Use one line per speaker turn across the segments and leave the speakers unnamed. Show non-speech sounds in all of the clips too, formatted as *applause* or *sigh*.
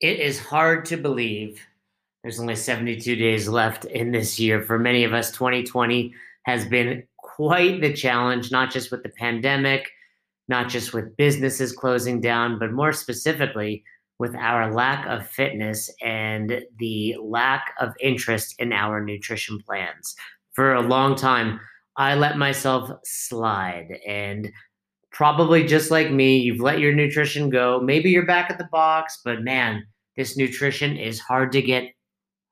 it is hard to believe there's only 72 days left in this year. For many of us, 2020 has been quite the challenge, not just with the pandemic, not just with businesses closing down, but more specifically with our lack of fitness and the lack of interest in our nutrition plans. For a long time, I let myself slide and probably just like me, you've let your nutrition go. Maybe you're back at the box, but man, this nutrition is hard to get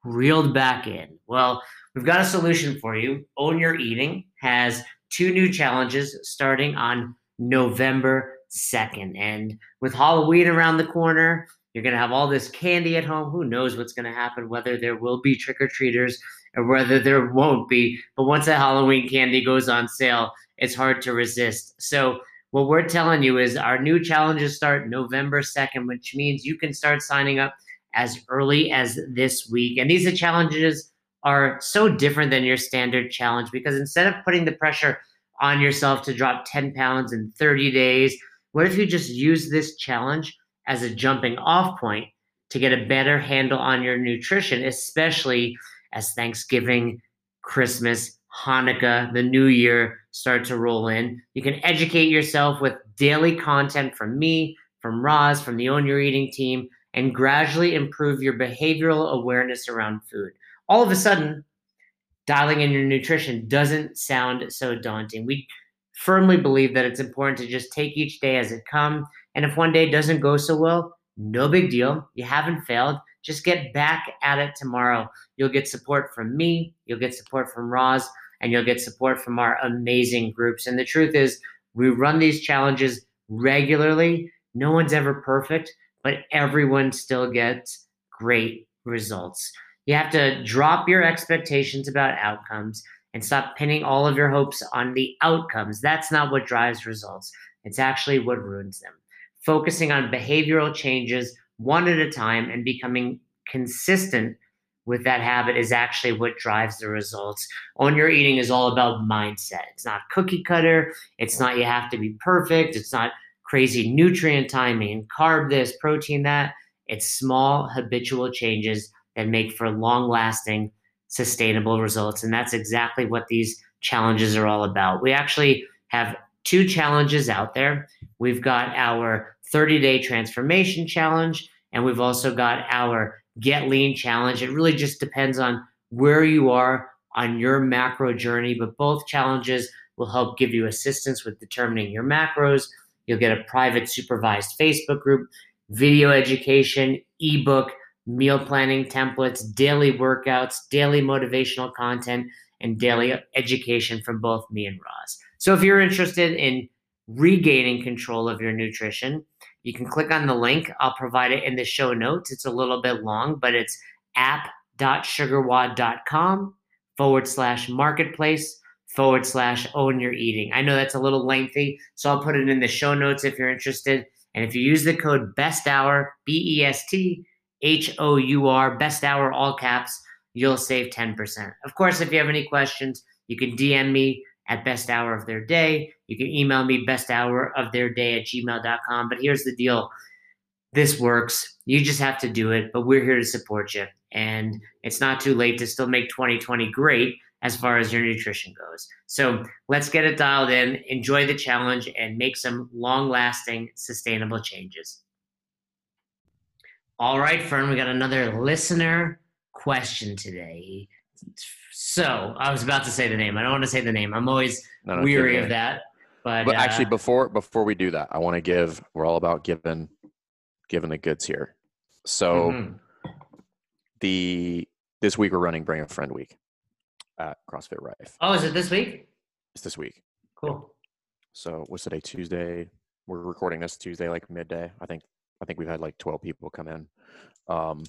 reeled back in. Well, we've got a solution for you. Own Your Eating has two new challenges starting on November 2nd. And with Halloween around the corner, you're going to have all this candy at home. Who knows what's going to happen, whether there will be trick or treaters or whether there won't be. But once that Halloween candy goes on sale, it's hard to resist. So, what we're telling you is our new challenges start November 2nd, which means you can start signing up as early as this week. And these challenges are so different than your standard challenge because instead of putting the pressure on yourself to drop 10 pounds in 30 days, what if you just use this challenge as a jumping off point to get a better handle on your nutrition, especially as Thanksgiving, Christmas, Hanukkah, the new year start to roll in. You can educate yourself with daily content from me, from Roz, from the Own Your Eating team, and gradually improve your behavioral awareness around food. All of a sudden, dialing in your nutrition doesn't sound so daunting. We firmly believe that it's important to just take each day as it comes. And if one day doesn't go so well, no big deal. You haven't failed. Just get back at it tomorrow. You'll get support from me, you'll get support from Roz, and you'll get support from our amazing groups. And the truth is, we run these challenges regularly. No one's ever perfect, but everyone still gets great results. You have to drop your expectations about outcomes and stop pinning all of your hopes on the outcomes. That's not what drives results, it's actually what ruins them. Focusing on behavioral changes one at a time and becoming consistent with that habit is actually what drives the results. Own Your Eating is all about mindset. It's not cookie cutter. It's not you have to be perfect. It's not crazy nutrient timing, carb this, protein that. It's small habitual changes that make for long lasting, sustainable results. And that's exactly what these challenges are all about. We actually have two challenges out there. We've got our 30 day transformation challenge, and we've also got our get lean challenge. It really just depends on where you are on your macro journey, but both challenges will help give you assistance with determining your macros. You'll get a private supervised Facebook group, video education, ebook, meal planning templates, daily workouts, daily motivational content, and daily education from both me and Roz. So if you're interested in regaining control of your nutrition, you can click on the link. I'll provide it in the show notes. It's a little bit long, but it's app.sugarwod.com forward slash marketplace forward slash own your eating. I know that's a little lengthy, so I'll put it in the show notes if you're interested. And if you use the code BEST HOUR, B E S T H O U R, best hour, all caps, you'll save 10%. Of course, if you have any questions, you can DM me at best hour of their day. You can email me best hour of their day at gmail.com. But here's the deal this works. You just have to do it, but we're here to support you. And it's not too late to still make 2020 great as far as your nutrition goes. So let's get it dialed in, enjoy the challenge, and make some long lasting, sustainable changes. All right, Fern, we got another listener question today. So I was about to say the name. I don't want to say the name. I'm always no, no, weary of that. But,
but uh, actually, before before we do that, I want to give. We're all about giving giving the goods here. So mm-hmm. the this week we're running Bring a Friend Week at CrossFit Rife.
Oh, is it this week?
It's this week.
Cool.
So what's today? Tuesday. We're recording this Tuesday, like midday. I think I think we've had like 12 people come in. Um,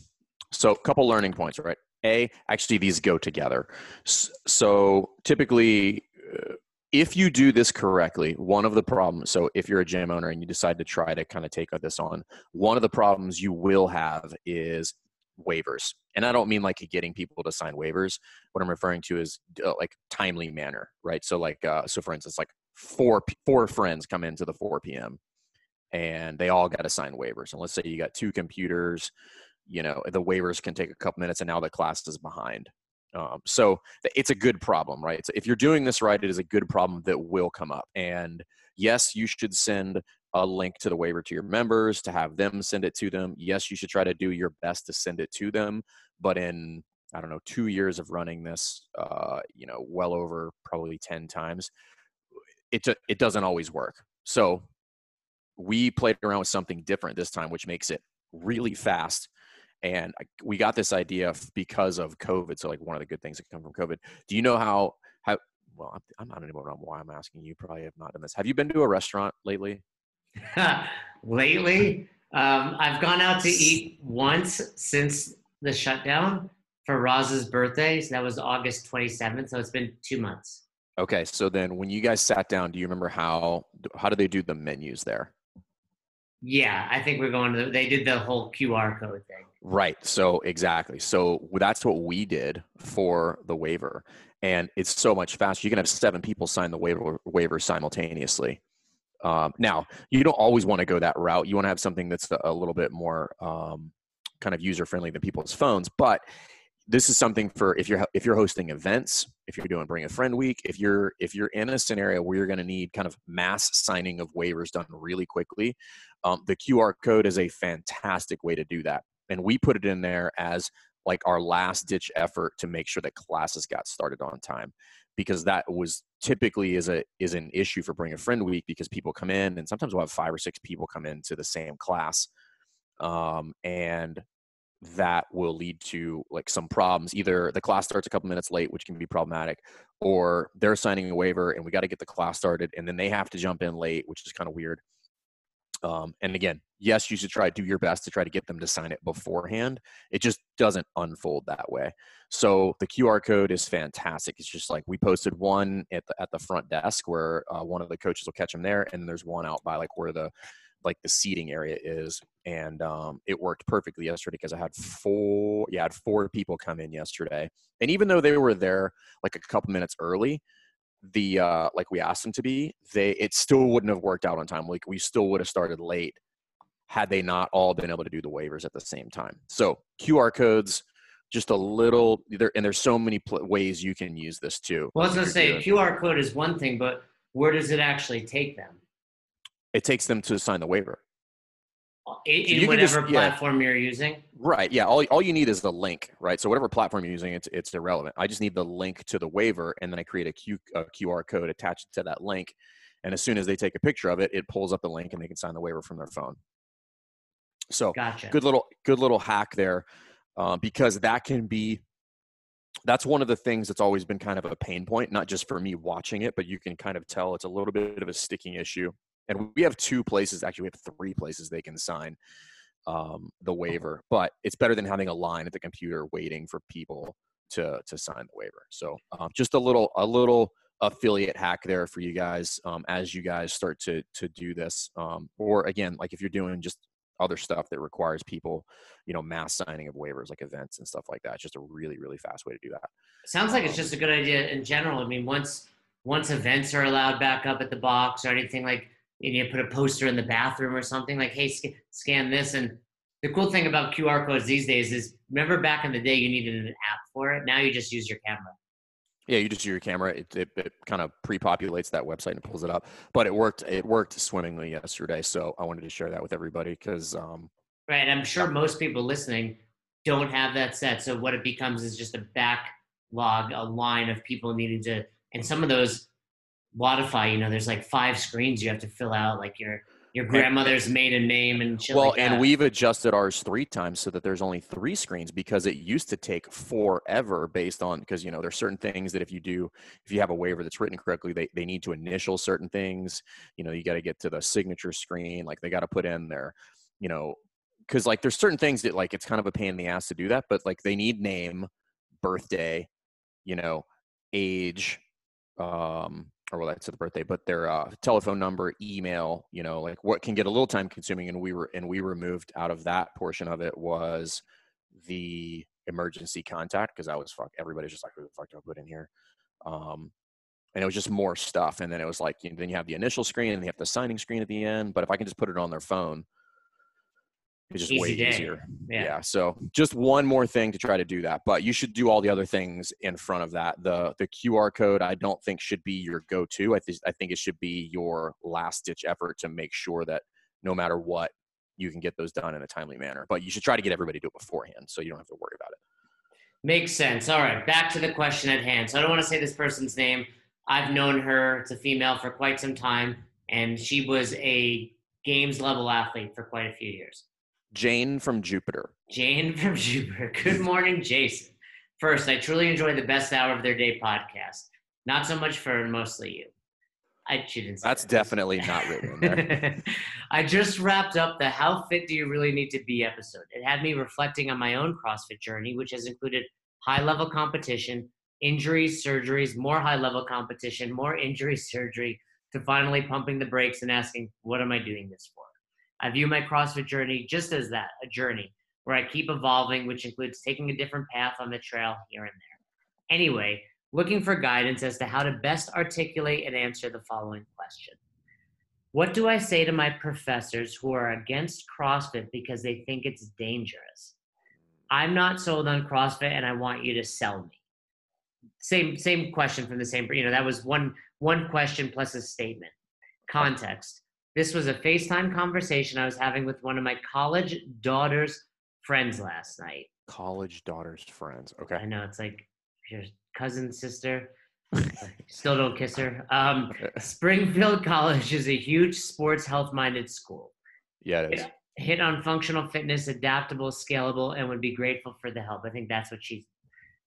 so a couple learning points, right? A, actually these go together. So typically, uh, if you do this correctly, one of the problems, so if you're a gym owner and you decide to try to kind of take this on, one of the problems you will have is waivers. And I don't mean like getting people to sign waivers. What I'm referring to is uh, like timely manner, right? So like, uh, so for instance, like four, four friends come into the 4 p.m and they all got to sign waivers. And let's say you got two computers, you know, the waivers can take a couple minutes, and now the class is behind. Um, so it's a good problem, right? So if you're doing this right, it is a good problem that will come up. And yes, you should send a link to the waiver to your members to have them send it to them. Yes, you should try to do your best to send it to them. But in I don't know two years of running this, uh, you know, well over probably ten times, it it doesn't always work. So we played around with something different this time, which makes it really fast. And we got this idea because of COVID. So, like one of the good things that come from COVID. Do you know how how? Well, I'm, I'm not even know why I'm asking you. Probably have not done this. Have you been to a restaurant lately? *laughs*
lately, um, I've gone out to eat once since the shutdown for Roz's birthday. So that was August 27th. So it's been two months.
Okay, so then when you guys sat down, do you remember how how do they do the menus there?
Yeah, I think we're going to. They did the whole QR code thing.
Right. So exactly. So that's what we did for the waiver, and it's so much faster. You can have seven people sign the waiver waiver simultaneously. Um, now, you don't always want to go that route. You want to have something that's a, little bit more um, kind of user friendly than people's phones, but this is something for if you're if you're hosting events if you're doing bring a friend week if you're if you're in a scenario where you're going to need kind of mass signing of waivers done really quickly um, the qr code is a fantastic way to do that and we put it in there as like our last ditch effort to make sure that classes got started on time because that was typically is a is an issue for bring a friend week because people come in and sometimes we'll have five or six people come into the same class um, and that will lead to like some problems. Either the class starts a couple minutes late which can be problematic or they're signing a waiver and we got to get the class started and then they have to jump in late which is kind of weird. Um, and again yes you should try to do your best to try to get them to sign it beforehand. It just doesn't unfold that way. So the qr code is fantastic. It's just like we posted one at the, at the front desk where uh, one of the coaches will catch them there and there's one out by like where the like the seating area is. And um, it worked perfectly yesterday because i had four yeah i had four people come in yesterday. And even though they were there like a couple minutes early the uh like we asked them to be they it still wouldn't have worked out on time. Like we still would have started late had they not all been able to do the waivers at the same time so qr codes just a little there and there's so many pl- ways you can use this too
well i was to say qr code is one thing but where does it actually take them
it takes them to sign the waiver.
In, so whatever just, platform yeah. you're using.
Right. Yeah. All, all you need is the link, right? So whatever platform you're using, it's it's irrelevant. I just need the link to the waiver, and then I create a, Q, a QR code attached to that link. And as soon as they take a picture of it, it pulls up the link, and they can sign the waiver from their phone. So
gotcha.
good little good little hack there, uh, because that can be that's one of the things that's always been kind of a pain point, not just for me watching it, but you can kind of tell it's a little bit of a sticking issue and we have two places actually we have three places they can sign um, the waiver but it's better than having a line at the computer waiting for people to to sign the waiver so um, just a little a little affiliate hack there for you guys um, as you guys start to to do this um, or again like if you're doing just other stuff that requires people you know mass signing of waivers like events and stuff like that it's just a really really fast way to do that
sounds like it's um, just a good idea in general i mean once once events are allowed back up at the box or anything like you put a poster in the bathroom or something like, hey, sc- scan this. And the cool thing about QR codes these days is remember back in the day you needed an app for it. Now you just use your camera.
Yeah, you just use your camera. It, it, it kind of pre-populates that website and pulls it up. But it worked. It worked swimmingly yesterday. So I wanted to share that with everybody because. Um,
right, I'm sure most people listening don't have that set. So what it becomes is just a backlog, a line of people needing to, and some of those Wodify, you know, there's like five screens you have to fill out, like your your grandmother's maiden name and shit
well
like
and we've adjusted ours three times so that there's only three screens because it used to take forever based on because you know there's certain things that if you do if you have a waiver that's written correctly they, they need to initial certain things. You know you got to get to the signature screen like they got to put in their you know because like there's certain things that like it's kind of a pain in the ass to do that but like they need name birthday you know age um or well that's the birthday but their uh, telephone number email you know like what can get a little time consuming and we were and we removed out of that portion of it was the emergency contact because i was fuck everybody's just like who the fuck do i put in here um and it was just more stuff. And then it was like, you know, then you have the initial screen and you have the signing screen at the end. But if I can just put it on their phone, it's just
Easy
way
day.
easier.
Yeah.
Yeah. So just one more thing to try to do that, but you should do all the other things in front of that. The the QR code I don't think should be your go-to. I think I think it should be your last ditch effort to make sure that no matter what, you can get those done in a timely manner. But you should try to get everybody to do it beforehand so you don't have to worry about it.
Makes sense. All right, back to the question at hand. So I don't want to say this person's name. I've known her, it's a female, for quite some time, and she was a games level athlete for quite a few years.
Jane from Jupiter.
Jane from *laughs* Jupiter. Good morning, Jason. First, I truly enjoy the best hour of their day podcast. Not so much for mostly you. I she didn't say
That's
that.
definitely not written there. *laughs*
I just wrapped up the How Fit Do You Really Need to Be episode. It had me reflecting on my own CrossFit journey, which has included high level competition, injuries, surgeries, more high level competition, more injury surgery, to finally pumping the brakes and asking, what am I doing this for? I view my CrossFit journey just as that a journey where I keep evolving, which includes taking a different path on the trail here and there. Anyway, looking for guidance as to how to best articulate and answer the following question What do I say to my professors who are against CrossFit because they think it's dangerous? I'm not sold on CrossFit and I want you to sell me. Same same question from the same you know that was one one question plus a statement. Context. This was a FaceTime conversation I was having with one of my college daughter's friends last night.
College daughter's friends. Okay.
I know it's like your cousin, sister. *laughs* Still don't kiss her. Um, *laughs* Springfield College is a huge sports health minded school.
Yeah, it is.
Hit on functional fitness, adaptable, scalable, and would be grateful for the help. I think that's what she.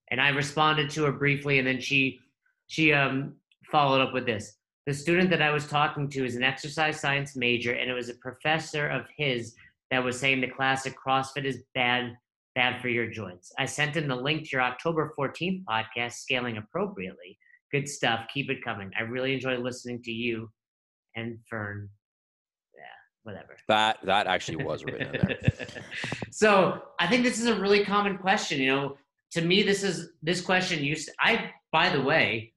And I responded to her briefly, and then she she um, followed up with this. The student that I was talking to is an exercise science major, and it was a professor of his that was saying the classic CrossFit is bad, bad for your joints. I sent him the link to your October 14th podcast, Scaling Appropriately. Good stuff. Keep it coming. I really enjoy listening to you and Fern. Yeah, whatever.
That that actually was written in there. *laughs*
so I think this is a really common question. You know, to me, this is this question used. I, by the way,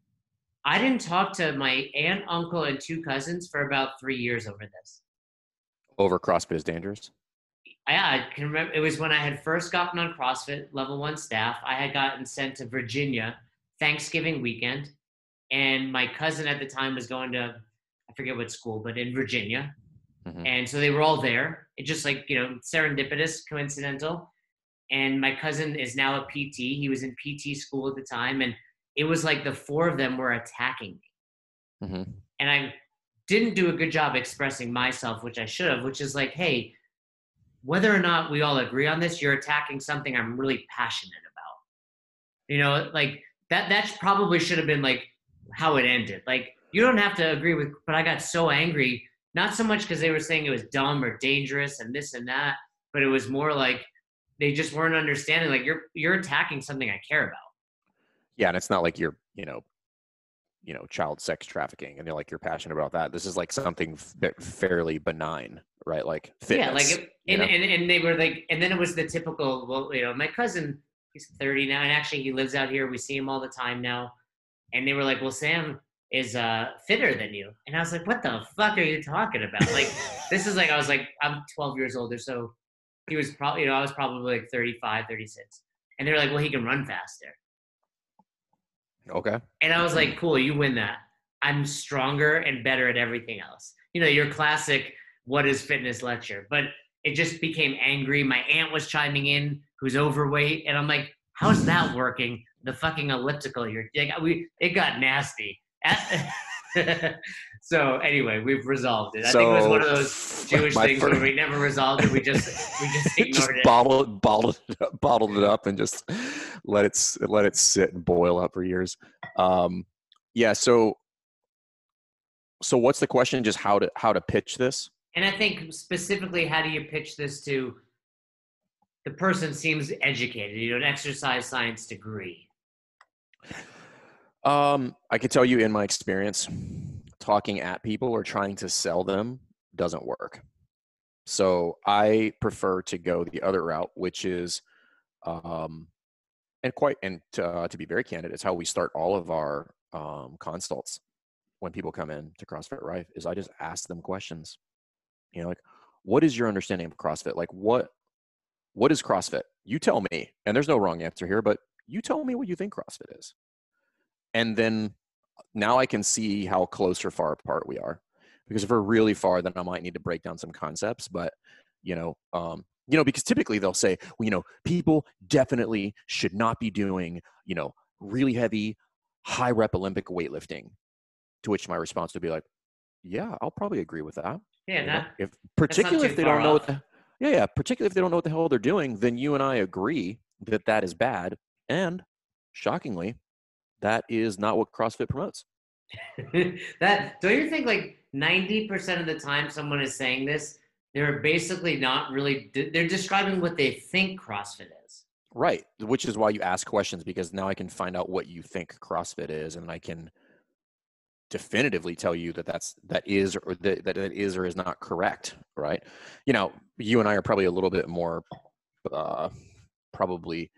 I didn't talk to my aunt, uncle, and two cousins for about three years over this.
Over CrossFit is dangerous.
Yeah, I can remember. It was when I had first gotten on CrossFit level one staff. I had gotten sent to Virginia Thanksgiving weekend, and my cousin at the time was going to I forget what school, but in Virginia,
Mhm.
and so they were all there. It just like you know serendipitous, coincidental. And my cousin is now a PT. He was in PT school at the time, and it was like the four of them were attacking me
hmm
and I didn't do a good job expressing myself, which I should have, which is like, hey, whether or not we all agree on this, you're attacking something I'm really passionate about. You know, like that that probably should have been like how it ended. Like you don't have to agree with, but I got so angry, not so much because they were saying it was dumb or dangerous and this and that, but it was more like they just weren't understanding like you're you're attacking something I care about.
Yeah, and it's not like you're, you know, you know, child sex trafficking, and you're like you're passionate about that. This is like something f- fairly benign, right? Like fitness.
Yeah, like, it- and, and and they were like, and then it was the typical. Well, you know, my cousin, he's 30 now, and actually he lives out here. We see him all the time now. And they were like, "Well, Sam is uh fitter than you," and I was like, "What the fuck are you talking about?" Like, *laughs* this is like I was like, I'm 12 years older, so he was probably, you know, I was probably like 35, 36, and they were like, "Well, he can run faster,"
okay.
and I was like, "Cool, you win that. I'm stronger and better at everything else." You know, your classic "What is fitness?" lecture, but it just became angry. My aunt was chiming in, who's overweight, and I'm like, "How's that working?" The fucking elliptical. You're like, we. It got nasty. *laughs* so anyway, we've resolved it. I think it was one of those Jewish things where we never resolved it. We just we just *laughs* ignored
just
it.
bottled bottled it up, bottled it up and just let it let it sit and boil up for years. Um, yeah. So so what's the question? Just how to how to pitch this?
And I think specifically, how do you pitch this to the person seems educated, you know, an exercise science degree.
Um, I could tell you in my experience, talking at people or trying to sell them doesn't work. So I prefer to go the other route, which is, um, and quite and to, uh, to be very candid, it's how we start all of our um, consults when people come in to CrossFit Rife is I just ask them questions. You know, like, what is your understanding of CrossFit? Like, what what is CrossFit? You tell me. And there's no wrong answer here, but you tell me what you think CrossFit is. And then now I can see how close or far apart we are. Because if we're really far, then I might need to break down some concepts. But you know, um, you know, because typically they'll say, well, you know, people definitely should not be doing, you know, really heavy, high rep Olympic weightlifting. To which my response would be like, yeah, I'll probably agree with that.
Yeah, that,
if particularly if they don't know what the, yeah, yeah, particularly if they don't know what the hell they're doing, then you and I agree that that is bad. And shockingly, that is not what CrossFit promotes. *laughs*
that don't you think like 90% of the time someone is saying this they're basically not really they're describing what they think crossfit is
Right, which is why you ask questions because now I can find out what you think CrossFit is, and I can definitively tell you that that's that is or that that is or is not correct. Right? You know, you and I are probably a little bit more uh, probably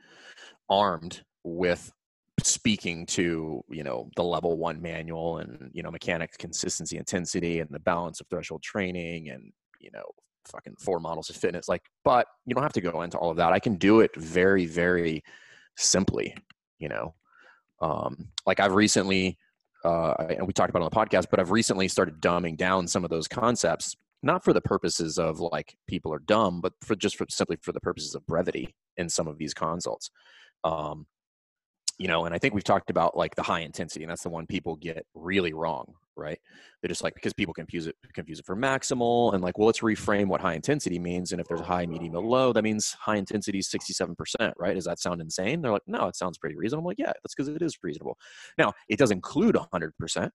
armed with speaking to you know the level one manual and you know mechanics consistency intensity and the balance of threshold training and you know fucking four models of fitness like but you don't have to go into all of that. I can do it very very simply you know? Um like i've recently uh and we talked about on the podcast but i've recently started dumbing down some of those concepts not for the purposes of like people are dumb but for just for simply for the purposes of brevity in some of these consults. Um you know and i think we've talked about like the high intensity and that's the one people get really wrong right? They're just like because people confuse it confuse it for maximal and like well let's reframe what high intensity means and if there's a high medium and low that means high intensity is 67% right? Does that sound insane? They're like no it sounds pretty reasonable. I'm like yeah that's because it is reasonable. Now it does include 100%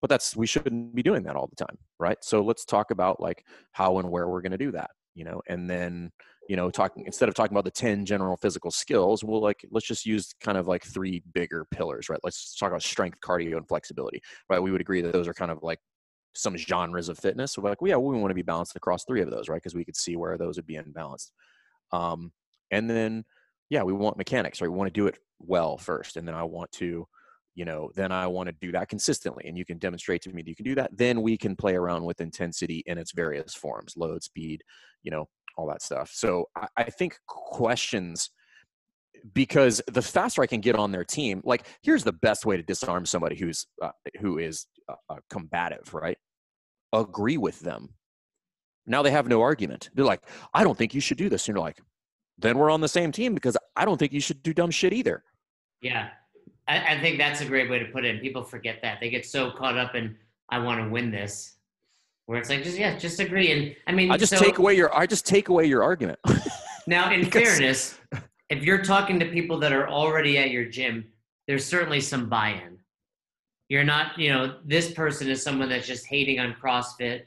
but that's we shouldn't be doing that all the time right? So let's talk about like how and where we're going to do that you know? And then you know talking instead of talking about the 10 general physical skills we'll like let's just use kind of like three bigger pillars right? Let's talk about strength cardio and flexibility right? We would agree that those are kind of like some genres of fitness. So like well, yeah we want to be balanced across three of those right? Because we could see where those would be imbalanced um, and then yeah we want mechanics right? We want to do it well first and then i want to you know then i want to do that consistently and you can demonstrate to me that you can do that. Then we can play around with intensity in its various forms load speed you know all that stuff. So I, I think questions because the faster I can get on their team, like here's the best way to disarm somebody who's uh, who is uh, uh, combative, right? Agree with them. Now they have no argument. They're like, I don't think you should do this. And you're like, then we're on the same team because I don't think you should do dumb shit either.
Yeah, I, I think that's a great way to put it. And people forget that they get so caught up in I want to win this where it's like just yeah just agree and i mean
I just
so,
take away your I just take away your argument. *laughs*
now in *laughs*
because-
fairness if you're talking to people that are already at your gym there's certainly some buy-in you're not you know this person is someone that's just hating on crossfit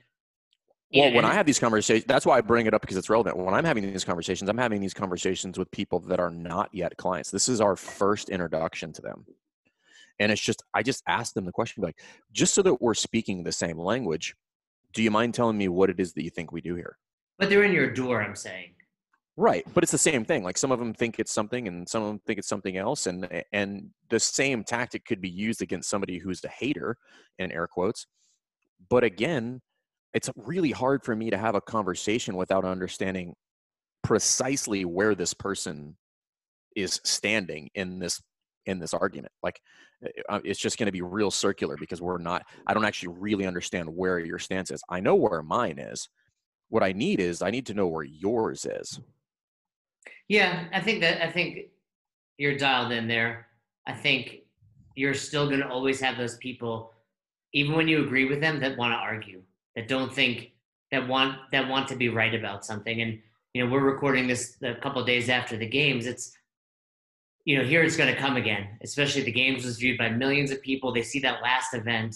Well,
know,
when I have these conversations, that's why I bring it up because it's relevant. When I'm having these conversations, I'm having these conversations with people that are not yet clients. This is our first introduction to them. And it's just, I just ask them the question like, just so that we're speaking the same language, do you mind telling me what it is that you think we do here?
but they're in your door i'm saying
Right, but it's the same thing. Like some of them think it's something, and some of them think it's something else, and and the same tactic could be used against somebody who's a hater, in air quotes. But again, it's really hard for me to have a conversation without understanding precisely where this person is standing in this in this argument. Like uh, it's just going to be real circular because we're not. I don't actually really understand where your stance is. I know where mine is. What I need is I need to know where yours is.
Yeah, I think that I think you're dialed in there. I think you're still going to always have those people, even when you agree with them, that want to argue, that don't think that want that want to be right about something. And you know, we're recording this a couple days after the games. It's you know, here it's going to come again. Especially the games was viewed by millions of people. They see that last event,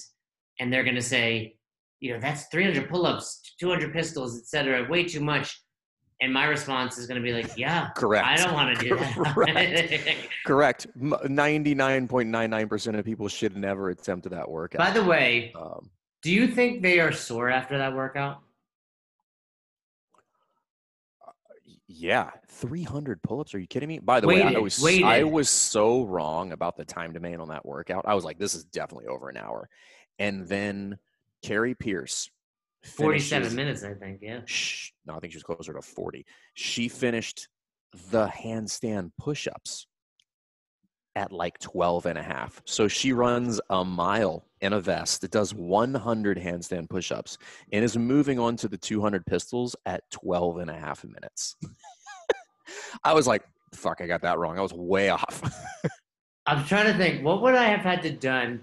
and they're going to say, you know, that's 300 pull-ups, 200 pistols, etc. Way too much. And my response is going to be like, yeah,
Correct.
I don't want to do that. *laughs*
Correct. *laughs* Correct. Ninety-nine point nine nine percent of people should never attempt that workout.
By the way,
um,
do you think they are sore after that workout?
Yeah, 300 pull-ups. Are you kidding me? By the
Weighted,
way, I was
weighted.
I was so wrong about the time domain on that workout. I was like, this is definitely over an hour. And then Kari Pierce,
47
finishes-
minutes, I think. Yeah.
Shh, no, I think she was closer to 40. She finished the handstand push-ups at like 12 and a half. So she runs a mile in a vest. It does 100 handstand push-ups and is moving on to the 200 pistols at 12 and a half minutes. *laughs* I was like, fuck, I got that wrong. I was way off. *laughs*
I'm trying to think, what would I have had to done?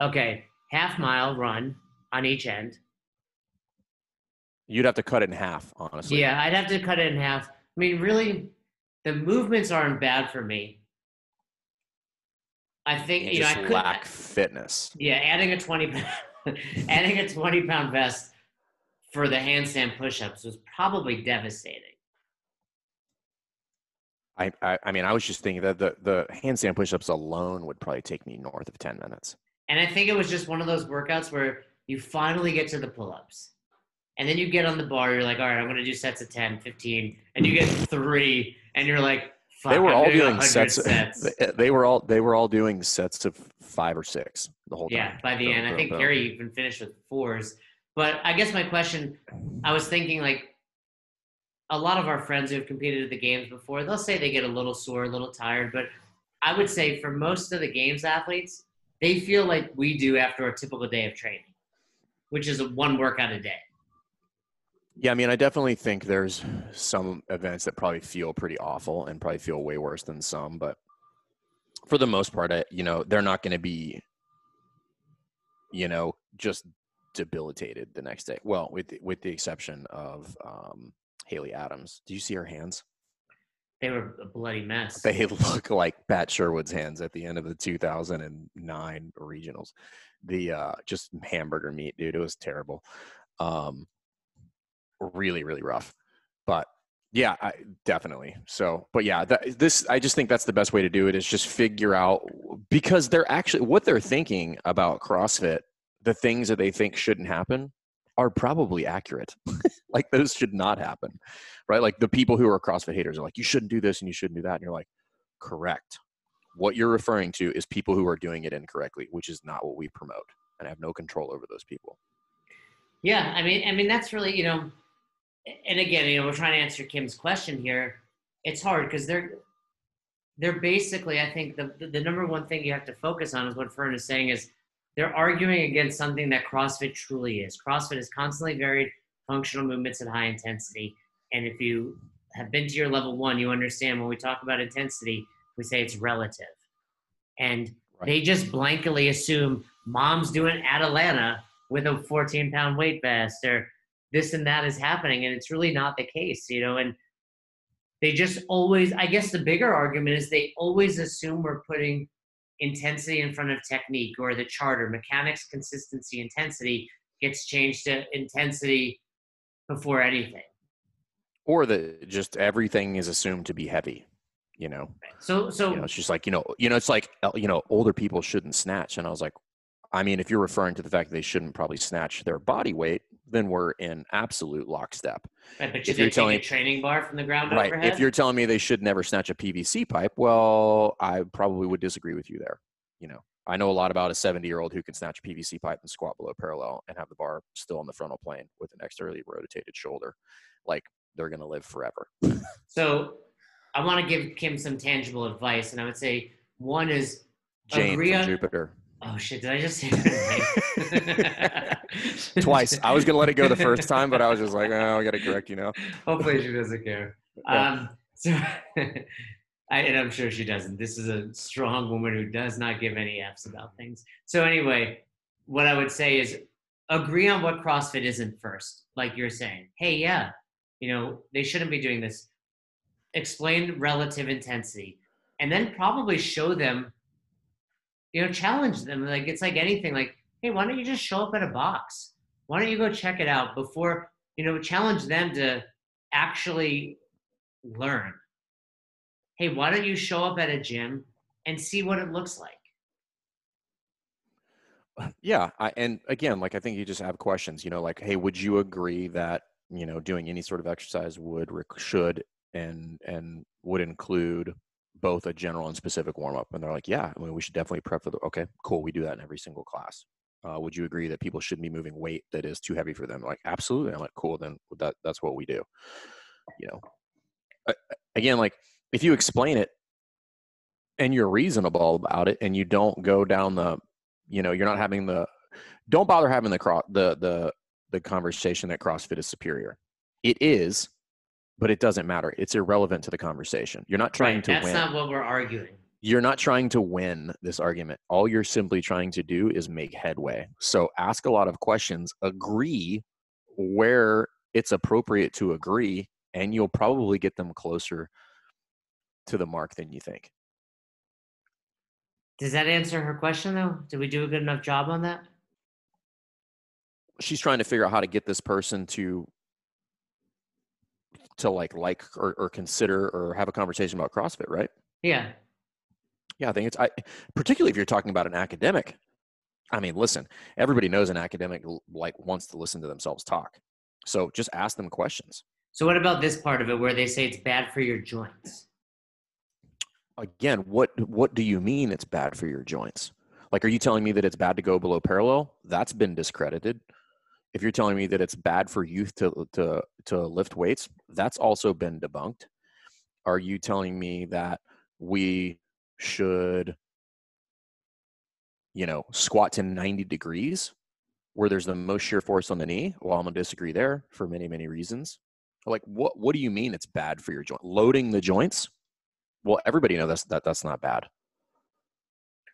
Okay, half mile run on each end.
You'd have to cut it in half, honestly.
Yeah, I'd have to cut it in half. I mean, really, the movements aren't bad for me. I think
You
you know I could.
lack fitness.
Yeah, adding a twenty, pound- *laughs* adding a twenty pound vest for the handstand push-ups was probably devastating.
I, I, I mean, I was just thinking that the, the handstand push-ups alone would probably take me north of 10 minutes.
And I think it was just one of those workouts where you finally get to the pull-ups. And then you get on the bar, you're like, all right, I'm going to do sets of 10, 15. And you get three, and you're like, fuck,
they were
I'm
all
doing
doing
100
sets,
sets.
they- They were all they were all doing sets of five or six the whole
Yeah,
time.
Yeah, by the
Boom,
end. I think
boom.
Kari even finished with fours. But I guess my question, I was thinking like a lot of our friends who have competed at the games before, they'll say they get a little sore, a little tired. But I would say for most of the games athletes, they feel like we do after a typical day of training, which is a one workout a day.
Yeah, I mean, I definitely think there's some events that probably feel pretty awful and probably feel way worse than some, but for the most part, I, you know, they're not going to be, you know, just debilitated the next day. Well, with the, with the exception of um, Haley Adams. Do you see her hands?
They were a bloody mess.
They *laughs* look like Pat Sherwood's hands at the end of the 2009 regionals. The uh, just hamburger meat, dude. It was terrible. Um, really, really rough. But yeah, I, definitely. So, but yeah, that, this I just think that's the best way to do it is just figure out because they're actually what they're thinking about CrossFit. The things that they think shouldn't happen are probably accurate. *laughs* like those should not happen, right? Like the people who are CrossFit haters are like, you shouldn't do this and you shouldn't do that, and you're like, correct. What you're referring to is people who are doing it incorrectly, which is not what we promote, and I have no control over those people.
Yeah, I mean, I mean that's really you know, and again, you know, we're trying to answer Kim's question here. It's hard because they're they're basically, I think the, the number one thing you have to focus on is what Fern is saying is they're arguing against something that CrossFit truly is. CrossFit is constantly varied functional movements at high intensity, and if you have been to your level one, you understand when we talk about intensity, we say it's relative, and
Right.
they just blankly assume mom's doing Atalanta with a 14 pound weight vest or this and that is happening and it's really not the case you know and they just always i guess the bigger argument is they always assume we're putting intensity in front of technique or the charter. Mechanics consistency intensity gets changed to intensity before anything.
Or that just everything is assumed to be heavy, you know.
so so
you know, it's just like you know, you know, it's like uh, you know, older people shouldn't snatch, and I was like, I mean, if you're referring to the fact that they shouldn't probably snatch their body weight, then we're in absolute lockstep.
right, but
if you're telling-
a training bar from the ground
Right.
overhead
If you're telling me they should never snatch a PVC pipe, well, I probably would disagree with you there. You know, I know a lot about a 70 year old who can snatch a PVC pipe and squat below parallel and have the bar still on the frontal plane with an externally rotated shoulder. Like they're going to live forever. *laughs*
so i want to give kim some tangible advice and i would say one is
Jane
Agree
from
on-
Jupiter.
Oh shit! Did I just say her name? *laughs*
Twice. I was to let it go the first time, but I was just like, oh, I got to correct you now.
Hopefully she doesn't care. *laughs*
Yeah.
Um, so, *laughs* I, and I'm sure she doesn't. This is a strong woman who does not give any f's about things. So anyway, what I would say is agree on what CrossFit isn't first. Like you're saying, hey, yeah, you know they shouldn't be doing this. Explain relative intensity, and then probably show them you know, challenge them. Like it's like anything. Like, hey, why don't you just show up at a box? Why don't you go check it out before you know? Challenge them to actually learn. Hey, why don't you show up at a gym and see what it looks like?
Yeah, I, and again, like I think you just have questions. You know, like, hey, would you agree that you know doing any sort of exercise would should and and would include both a general and specific warm up. And they're like, yeah, I mean, we should definitely prep for the. Okay, cool. We do that in every single class. Uh, would you agree that people shouldn't be moving weight that is too heavy for them? Like, absolutely. I'm like, cool. Then that that's what we do. You know, again, like if you explain it and you're reasonable about it, and you don't go down the, you know, you're not having the, don't bother having the the the the conversation that CrossFit is superior. It is, but it doesn't matter. It's irrelevant to the conversation. You're not trying
right,
to
that's
win.
That's not what we're arguing.
You're not trying to win this argument. All you're simply trying to do is make headway. So ask a lot of questions, agree where it's appropriate to agree, and you'll probably get them closer to the mark than you think.
Does that answer her question though? Did we do a good enough job on that?
She's trying to figure out how to get this person to to like like or, or consider or have a conversation about CrossFit, right?
Yeah.
Yeah, I think it's I particularly if you're talking about an academic. I mean, listen, everybody knows an academic like wants to listen to themselves talk. So just ask them questions.
So what about this part of it where they say it's bad for your joints?
Again, what what do you mean it's bad for your joints? Like are you telling me that it's bad to go below parallel? That's been discredited if you're telling me that it's bad for youth to to to lift weights, that's also been debunked. Are you telling me that we should you know squat to 90 degrees where there's the most shear force on the knee? Well, I'm going to disagree there for many many reasons. Like what what do you mean it's bad for your joint? Loading the joints? Well, everybody knows that's that that's not bad.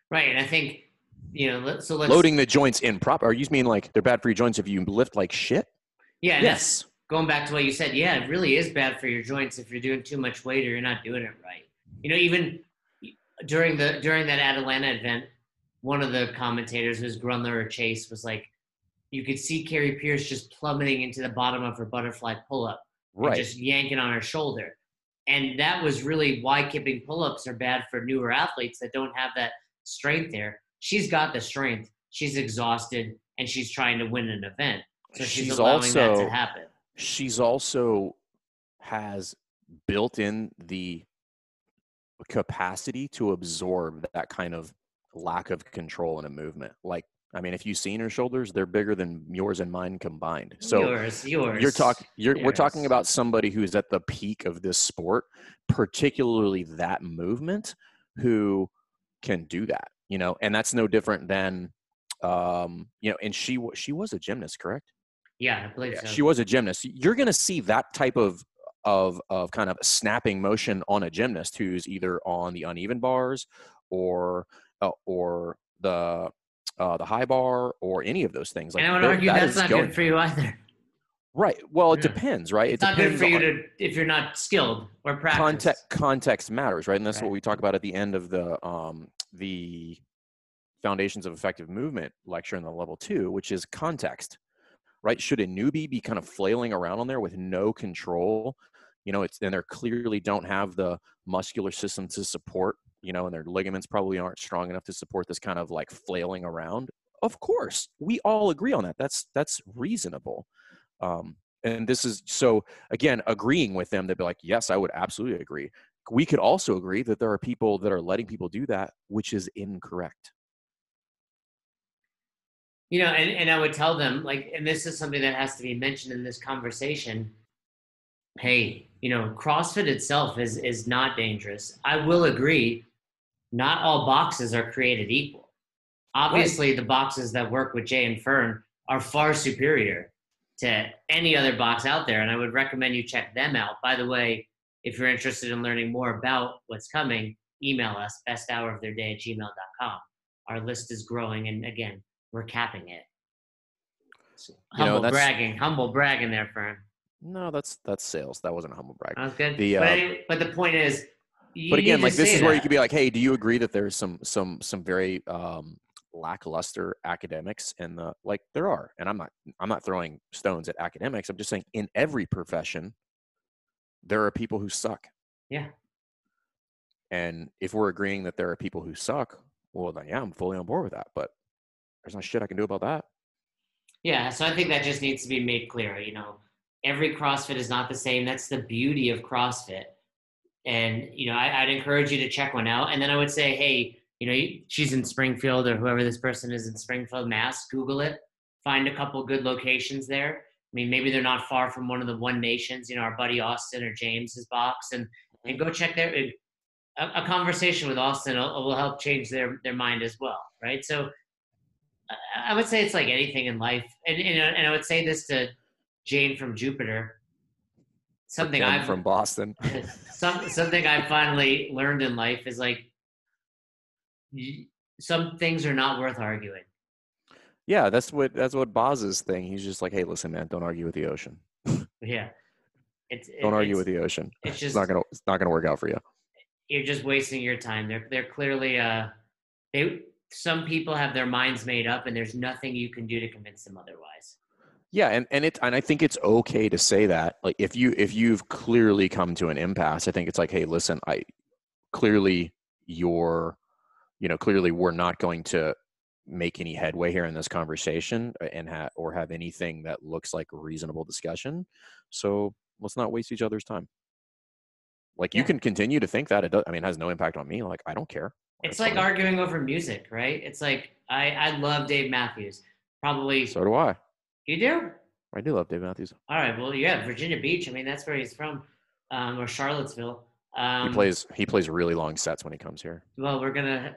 Right, and I think you know, so let's
loading the joints in proper. Are you mean like they're bad for your joints if you lift like shit?
Yeah. Yes. Going back to what you said, yeah, it really is bad for your joints if you're doing too much weight or you're not doing it right. You know, even during the during that Atalanta event, one of the commentators, was Grundler or Chase, was like, you could see Kari Pierce just plummeting into the bottom of her butterfly pull up,
right?
Just yanking on her shoulder, and that was really why kipping pull ups are bad for newer athletes that don't have that strength there she's got the strength. She's exhausted and she's trying to win an event. So she's, she's allowing also, that to happen.
She's also has built in the capacity to absorb that kind of lack of control in a movement. Like, I mean, if you've seen her shoulders, they're bigger than yours and mine combined. So
yours, yours.
You're talking. You're we're talking about somebody who's at the peak of this sport, particularly that movement, who can do that you know, and that's no different than, um, you know, and she she was a gymnast, correct?
Yeah, I believe yeah, so.
She was a gymnast. You're going to see that type of of of kind of snapping motion on a gymnast who's either on the uneven bars or uh, or the uh, the high bar or any of those things.
Like, and I would argue that that's not going. good for you either.
Right. Well, it yeah. depends, right?
It it's not good for you to if you're not skilled or practice.
Context context matters, right? And that's right. what we talk about at the end of the um the foundations of effective movement lecture in the level two, which is context, right? Should a newbie be kind of flailing around on there with no control? You know, it's and they clearly don't have the muscular system to support, you know, and their ligaments probably aren't strong enough to support this kind of like flailing around. Of course, we all agree on that. That's that's reasonable. Um, and this is so again agreeing with them they'd be like yes i would absolutely agree we could also agree that there are people that are letting people do that which is incorrect.
You know and, and i would tell them like and this is something that has to be mentioned in this conversation. Hey you know crossfit itself is is not dangerous. I will agree not all boxes are created equal. Obviously right. the boxes that work with jay and fern are far superior to any other box out there and i would recommend you check them out. By the way if you're interested in learning more about what's coming email us best hour of their day at gmail.com our list is growing and again we're capping it. humble know, bragging, humble bragging there, Fern.
No, that's that's sales. That wasn't a humble brag.
That's good. The, uh, but, anyway, but, the point is,
but again, like this is that. where you could be like, hey, do you agree that there's some some some very um, lackluster academics in the like there are, and I'm not I'm not throwing stones at academics. I'm just saying in every profession, there are people who suck.
Yeah.
And if we're agreeing that there are people who suck, well, then yeah, I'm fully on board with that. But there's no shit I can do about that.
Yeah, so I think that just needs to be made clear. You know, every CrossFit is not the same. That's the beauty of CrossFit. And you know, I, would encourage you to check one out. And then I would say, hey, you know, she's in Springfield or whoever this person is in Springfield, Mass. Google it. Find a couple good locations there. I mean, maybe they're not far from one of the One Nations. You know, our buddy Austin or James's box, and and go check their a, a conversation with Austin will, will help change their their mind as well, right? So I would say it's like anything in life, and and, and I would say this to Jane from Jupiter. Something I'm
from Boston. *laughs*
some something I finally learned in life is like some things are not worth arguing.
Yeah, that's what that's what Boz's thing. He's just like, hey, listen, man, don't argue with the ocean. *laughs*
yeah,
it's don't argue
it's,
with the ocean.
It's
just it's not gonna it's not gonna work out for you.
You're just wasting your time. They're they're clearly uh they some people have their minds made up and there's nothing you can do to convince them otherwise
yeah and, and it and i think it's okay to say that like if you if you've clearly come to an impasse i think it's like hey listen i clearly you're you know clearly we're not going to make any headway here in this conversation uh, and have or have anything that looks like a reasonable discussion so let's not waste each other's time like yeah. you can continue to think that it does i mean it has no impact on me like i don't care
it's like arguing over music, right? It's like I I love Dave Matthews. Probably
So do I.
You do?
I do love Dave Matthews.
All right. Well, yeah, Virginia Beach. I mean, that's where he's from, um, or Charlottesville. Um,
he plays. He plays really long sets when he comes here.
Well, we're gonna,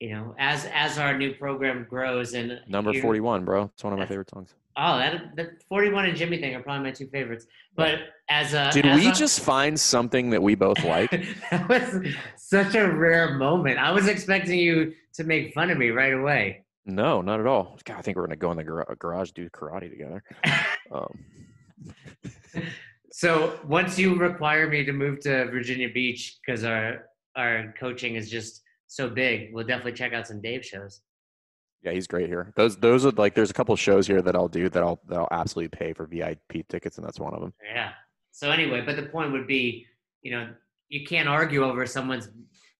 you know, as as our new program grows and
number forty one, bro. It's one of my favorite songs.
Oh, that the 41 and Jimi thing are probably my two favorites. But as a
did
as
we
a,
just find something that we both like? *laughs*
that was such a rare moment. I was expecting you to make fun of me right away.
No, not at all. God, I think we're gonna go in the gar- garage do karate together. *laughs* um.
So once you require me to move to Virginia Beach because our our coaching is just so big, we'll definitely check out some Dave shows.
Yeah, he's great here. Those those are like there's a couple shows here that I'll do that I'll that I'll absolutely pay for VIP tickets, and that's one of them.
Yeah. So anyway, but the point would be, you know, you can't argue over someone's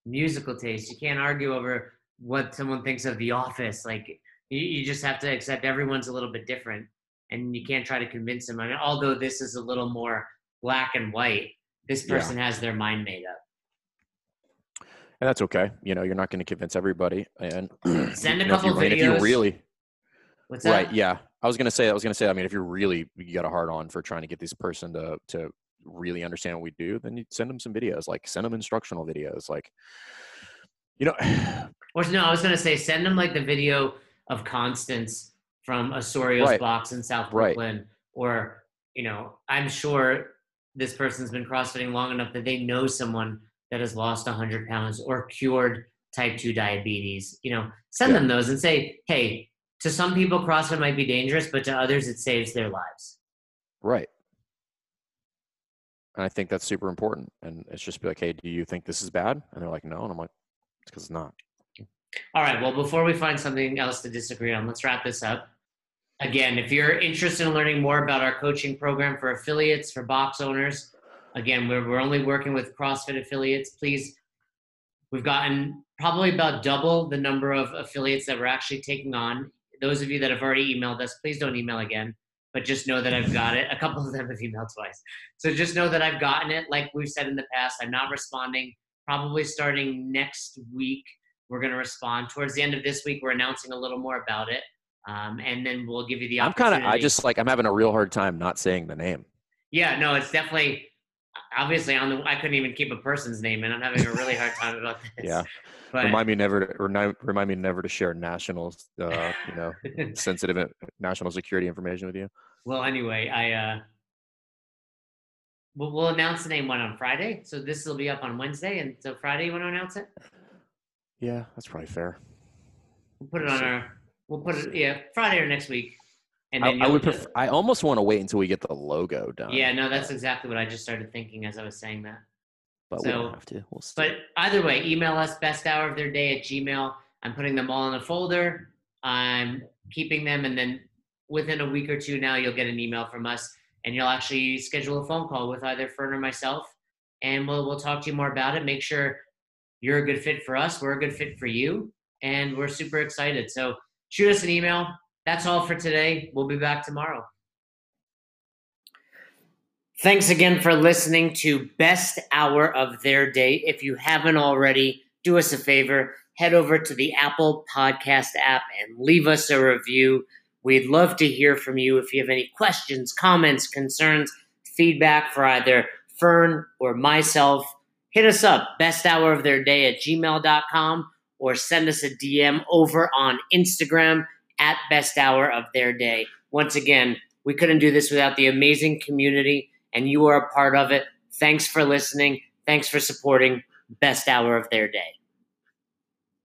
musical taste. You can't argue over what someone thinks of The Office. Like you, you just have to accept everyone's a little bit different, and you can't try to convince them. I mean, although this is a little more black and white, this person yeah. has their mind made up
and that's okay. You know, you're not going to convince everybody. And *clears throat* *clears throat*
send a couple
you,
videos.
If you really,
What's that?
Right. Yeah. I was going to say, I was going to say, I mean, if you're really, you got a hard on for trying to get this person to, to really understand what we do, then you send them some videos, like send them instructional videos. Like, you know, *sighs*
or no, I was going to say, send them like the video of Constance from Osorio's right. box in South Brooklyn, right. or, you know, I'm sure this person's been CrossFitting long enough that they know someone that has lost 100 pounds or cured type 2 diabetes you know send yeah. them those and say hey to some people crossfit might be dangerous but to others it saves their lives.
Right. And i think that's super important and it's just be like hey do you think this is bad? And they're like no and i'm like it's because it's not.
All right well before we find something else to disagree on let's wrap this up. Again if you're interested in learning more about our coaching program for affiliates for box owners Again, we're, we're only working with CrossFit affiliates. Please, we've gotten probably about double the number of affiliates that we're actually taking on. Those of you that have already emailed us, please don't email again, but just know that I've got it. A couple of them have emailed twice. So just know that I've gotten it. Like we've said in the past, I'm not responding. Probably starting next week, we're going to respond. Towards the end of this week, we're announcing a little more about it. Um, and then we'll give you the
I'm kind of, I just like, I'm having a real hard time not saying the name.
Yeah, no, it's definitely, obviously on the I couldn't even keep a person's name, and I'm having a really hard time about *laughs* this.
Yeah. But, remind me never to remind me never to share national, uh, you know, *laughs* sensitive uh, national security information with you.
Well, anyway, I uh, we'll, we'll announce the name one on Friday, so this will be up on Wednesday, and so Friday you want to announce it?
Yeah, that's probably fair.
We'll put it on our. We'll put it yeah Friday or next week.
And I, I would prefer, I almost want to wait until we get the logo done.
Yeah, no, that's exactly what I just started thinking as I was saying that.
But so, we don't have to. We'll see.
but either way, email us best hour of their day at Gmail. I'm putting them all in a folder. I'm keeping them, and then within a week or two now, you'll get an email from us, and you'll actually schedule a phone call with either Fern or myself, and we'll we'll talk to you more about it. Make sure you're a good fit for us. We're a good fit for you, and we're super excited. So shoot us an email that's all for today. We'll be back tomorrow. Thanks again for listening to Best Hour of Their Day. If you haven't already, do us a favor, head over to the Apple Podcast app and leave us a review. We'd love to hear from you if you have any questions, comments, concerns, feedback for either Fern or myself. Hit us up, best hour of their day at gmail.com, or send us a DM over on Instagram at best hour of their day. Once again, we couldn't do this without the amazing community and you are a part of it. Thanks for listening. Thanks for supporting Best Hour of Their Day.